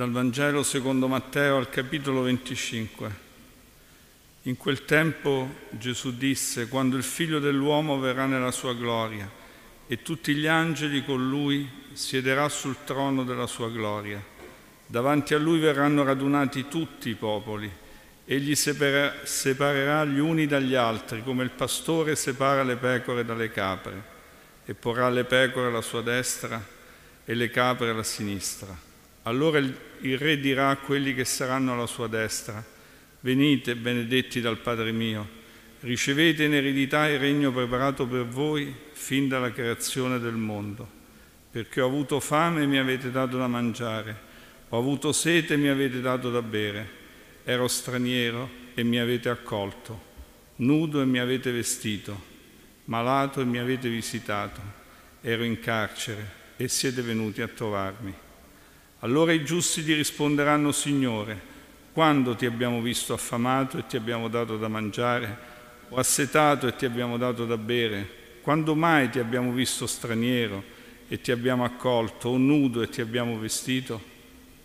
Dal Vangelo secondo Matteo al capitolo 25. In quel tempo Gesù disse, quando il figlio dell'uomo verrà nella sua gloria e tutti gli angeli con lui siederà sul trono della sua gloria. Davanti a lui verranno radunati tutti i popoli. Egli separerà gli uni dagli altri, come il pastore separa le pecore dalle capre, e porrà le pecore alla sua destra e le capre alla sinistra. Allora il re dirà a quelli che saranno alla sua destra, venite benedetti dal Padre mio, ricevete in eredità il regno preparato per voi fin dalla creazione del mondo, perché ho avuto fame e mi avete dato da mangiare, ho avuto sete e mi avete dato da bere, ero straniero e mi avete accolto, nudo e mi avete vestito, malato e mi avete visitato, ero in carcere e siete venuti a trovarmi. Allora i giusti gli risponderanno, Signore, quando ti abbiamo visto affamato e ti abbiamo dato da mangiare, o assetato e ti abbiamo dato da bere? Quando mai ti abbiamo visto straniero e ti abbiamo accolto, o nudo e ti abbiamo vestito?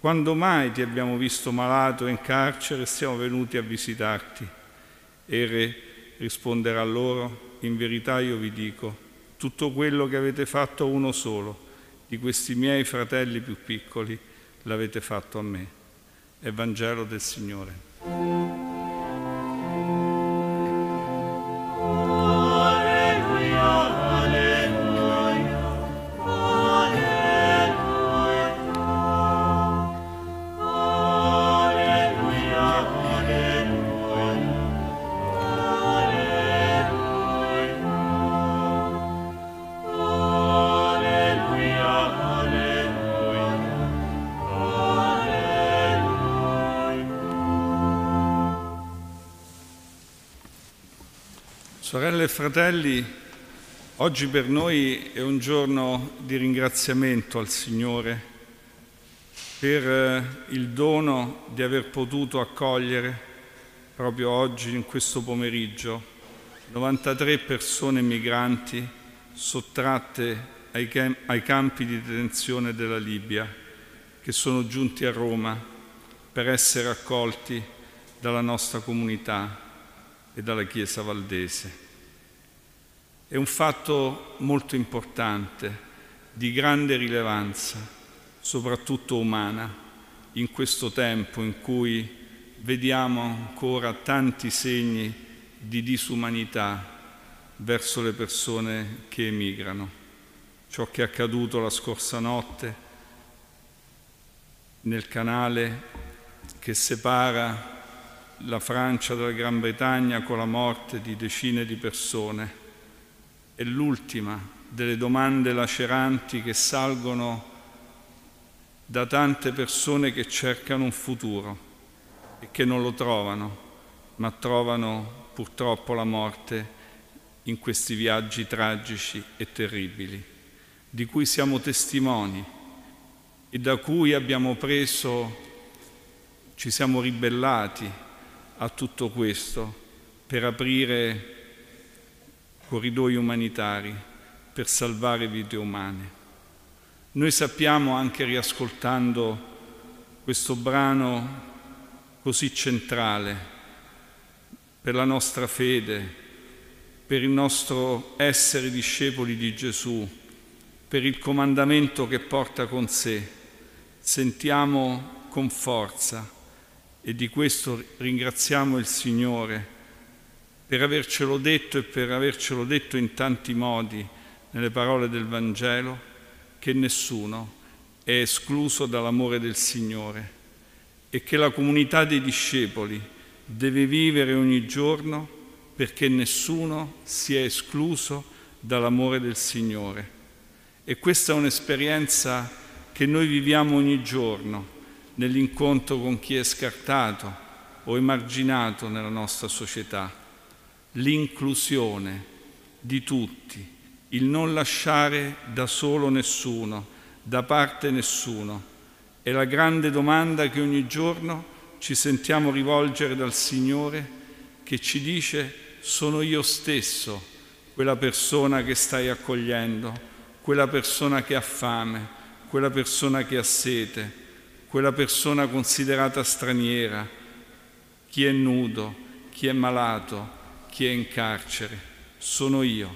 Quando mai ti abbiamo visto malato e in carcere e siamo venuti a visitarti? E il re risponderà loro, in verità io vi dico, tutto quello che avete fatto uno solo di questi miei fratelli più piccoli l'avete fatto a me. Evangelo del Signore. Sorelle e fratelli, oggi per noi è un giorno di ringraziamento al Signore per eh, il dono di aver potuto accogliere proprio oggi, in questo pomeriggio, 93 persone migranti sottratte ai, campi di detenzione della Libia che sono giunti a Roma per essere accolti dalla nostra comunità e dalla Chiesa valdese. È un fatto molto importante, di grande rilevanza, soprattutto umana, in questo tempo in cui vediamo ancora tanti segni di disumanità verso le persone che emigrano. Ciò che è accaduto la scorsa notte nel canale che separa la Francia dalla Gran Bretagna con la morte di decine di persone. È l'ultima delle domande laceranti che salgono da tante persone che cercano un futuro e che non lo trovano, ma trovano purtroppo la morte in questi viaggi tragici e terribili, di cui siamo testimoni e da cui abbiamo preso, ci siamo ribellati a tutto questo per aprire corridoi umanitari, per salvare vite umane. Noi sappiamo anche riascoltando questo brano così centrale per la nostra fede, per il nostro essere discepoli di Gesù, per il comandamento che porta con sé, sentiamo con forza e di questo ringraziamo il Signore per avercelo detto e per avercelo detto in tanti modi nelle parole del Vangelo, che nessuno è escluso dall'amore del Signore e che la comunità dei discepoli deve vivere ogni giorno perché nessuno sia escluso dall'amore del Signore. E questa è un'esperienza che noi viviamo ogni giorno nell'incontro con chi è scartato o emarginato nella nostra società, l'inclusione di tutti, il non lasciare da solo nessuno, da parte nessuno, è la grande domanda che ogni giorno ci sentiamo rivolgere dal Signore che ci dice sono io stesso quella persona che stai accogliendo, quella persona che ha fame, quella persona che ha sete, quella persona considerata straniera, chi è nudo, chi è malato, chi è in carcere. Sono io.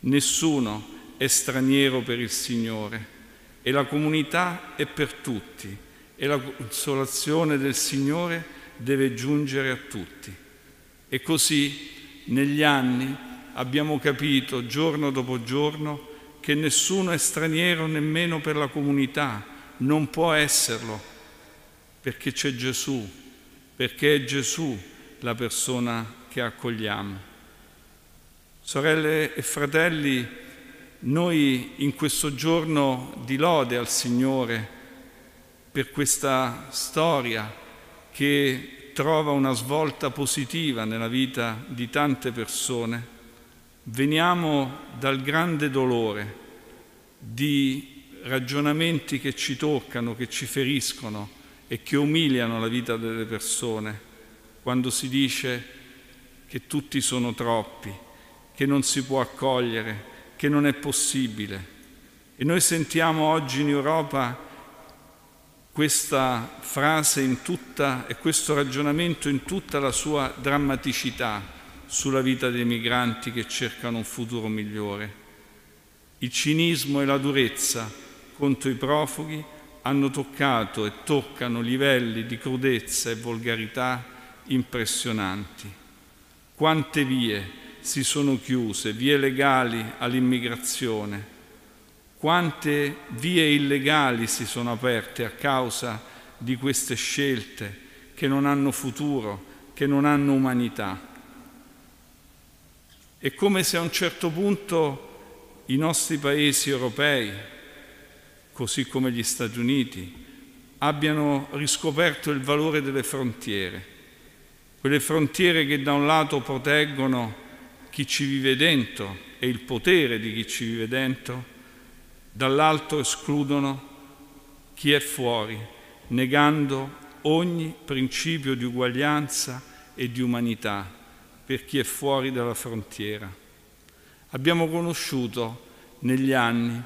Nessuno è straniero per il Signore e la comunità è per tutti e la consolazione del Signore deve giungere a tutti. E così negli anni abbiamo capito giorno dopo giorno che nessuno è straniero nemmeno per la comunità, non può esserlo, perché c'è Gesù, perché è Gesù la persona che accogliamo. Sorelle e fratelli, noi in questo giorno di lode al Signore per questa storia che trova una svolta positiva nella vita di tante persone, Veniamo dal grande dolore di ragionamenti che ci toccano, che ci feriscono e che umiliano la vita delle persone, quando si dice che tutti sono troppi, che non si può accogliere, che non è possibile. E noi sentiamo oggi in Europa questa frase in tutta, e questo ragionamento in tutta la sua drammaticità sulla vita dei migranti che cercano un futuro migliore. Il cinismo e la durezza contro i profughi hanno toccato e toccano livelli di crudezza e volgarità impressionanti. Quante vie si sono chiuse, vie legali all'immigrazione, quante vie illegali si sono aperte a causa di queste scelte che non hanno futuro, che non hanno umanità. È come se a un certo punto i nostri paesi europei, così come gli Stati Uniti, abbiano riscoperto il valore delle frontiere, quelle frontiere che da un lato proteggono chi ci vive dentro e il potere di chi ci vive dentro, dall'altro escludono chi è fuori, negando ogni principio di uguaglianza e di umanità per chi è fuori dalla frontiera. Abbiamo conosciuto negli anni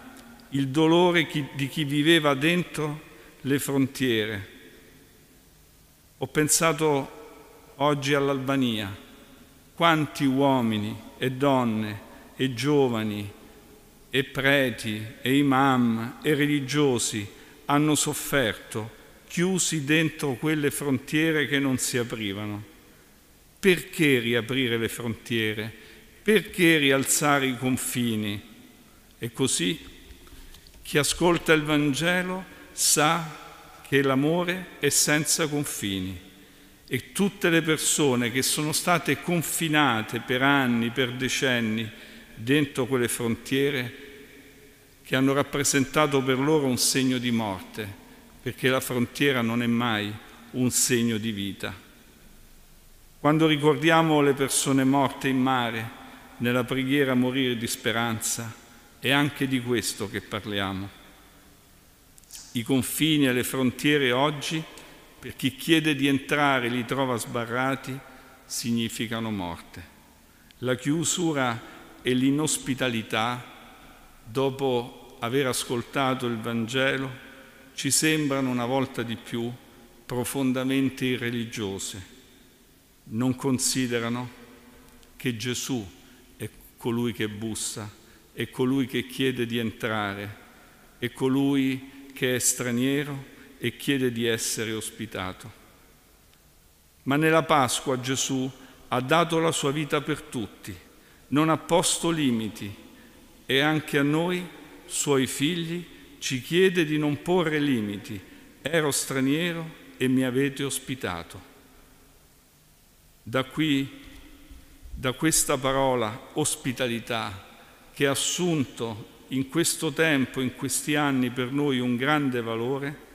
il dolore di chi viveva dentro le frontiere. Ho pensato oggi all'Albania, quanti uomini e donne e giovani e preti e imam e religiosi hanno sofferto chiusi dentro quelle frontiere che non si aprivano. Perché riaprire le frontiere? Perché rialzare i confini? E così chi ascolta il Vangelo sa che l'amore è senza confini e tutte le persone che sono state confinate per anni, per decenni dentro quelle frontiere che hanno rappresentato per loro un segno di morte, perché la frontiera non è mai un segno di vita. Quando ricordiamo le persone morte in mare, nella preghiera a morire di speranza, è anche di questo che parliamo. I confini e le frontiere oggi, per chi chiede di entrare e li trova sbarrati, significano morte. La chiusura e l'inospitalità, dopo aver ascoltato il Vangelo, ci sembrano una volta di più profondamente irreligiose non considerano che Gesù è colui che bussa, è colui che chiede di entrare, è colui che è straniero e chiede di essere ospitato. Ma nella Pasqua Gesù ha dato la sua vita per tutti, non ha posto limiti e anche a noi, suoi figli, ci chiede di non porre limiti. Ero straniero e mi avete ospitato. Da qui, da questa parola ospitalità, che ha assunto in questo tempo, in questi anni per noi un grande valore,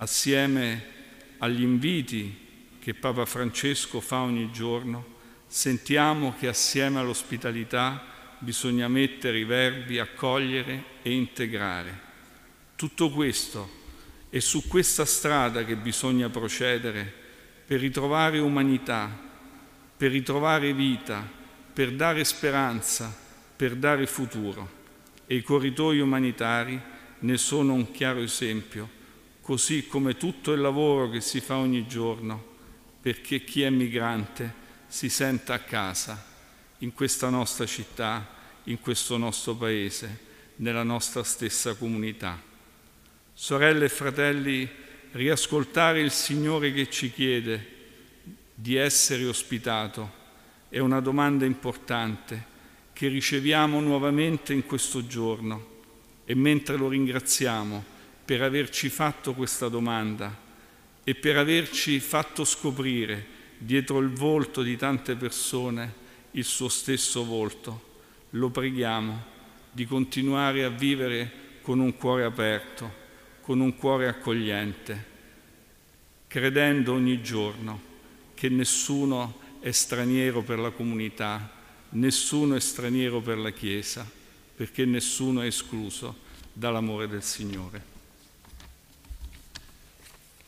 assieme agli inviti che Papa Francesco fa ogni giorno, sentiamo che assieme all'ospitalità bisogna mettere i verbi accogliere e integrare. Tutto questo è su questa strada che bisogna procedere per ritrovare umanità, per ritrovare vita, per dare speranza, per dare futuro. E i corridoi umanitari ne sono un chiaro esempio, così come tutto il lavoro che si fa ogni giorno, perché chi è migrante si senta a casa in questa nostra città, in questo nostro paese, nella nostra stessa comunità. Sorelle e fratelli, riascoltare il Signore che ci chiede di essere ospitato è una domanda importante che riceviamo nuovamente in questo giorno e mentre lo ringraziamo per averci fatto questa domanda e per averci fatto scoprire dietro il volto di tante persone il suo stesso volto, lo preghiamo di continuare a vivere con un cuore aperto, con un cuore accogliente, credendo ogni giorno che nessuno è straniero per la comunità, nessuno è straniero per la Chiesa, perché nessuno è escluso dall'amore del Signore.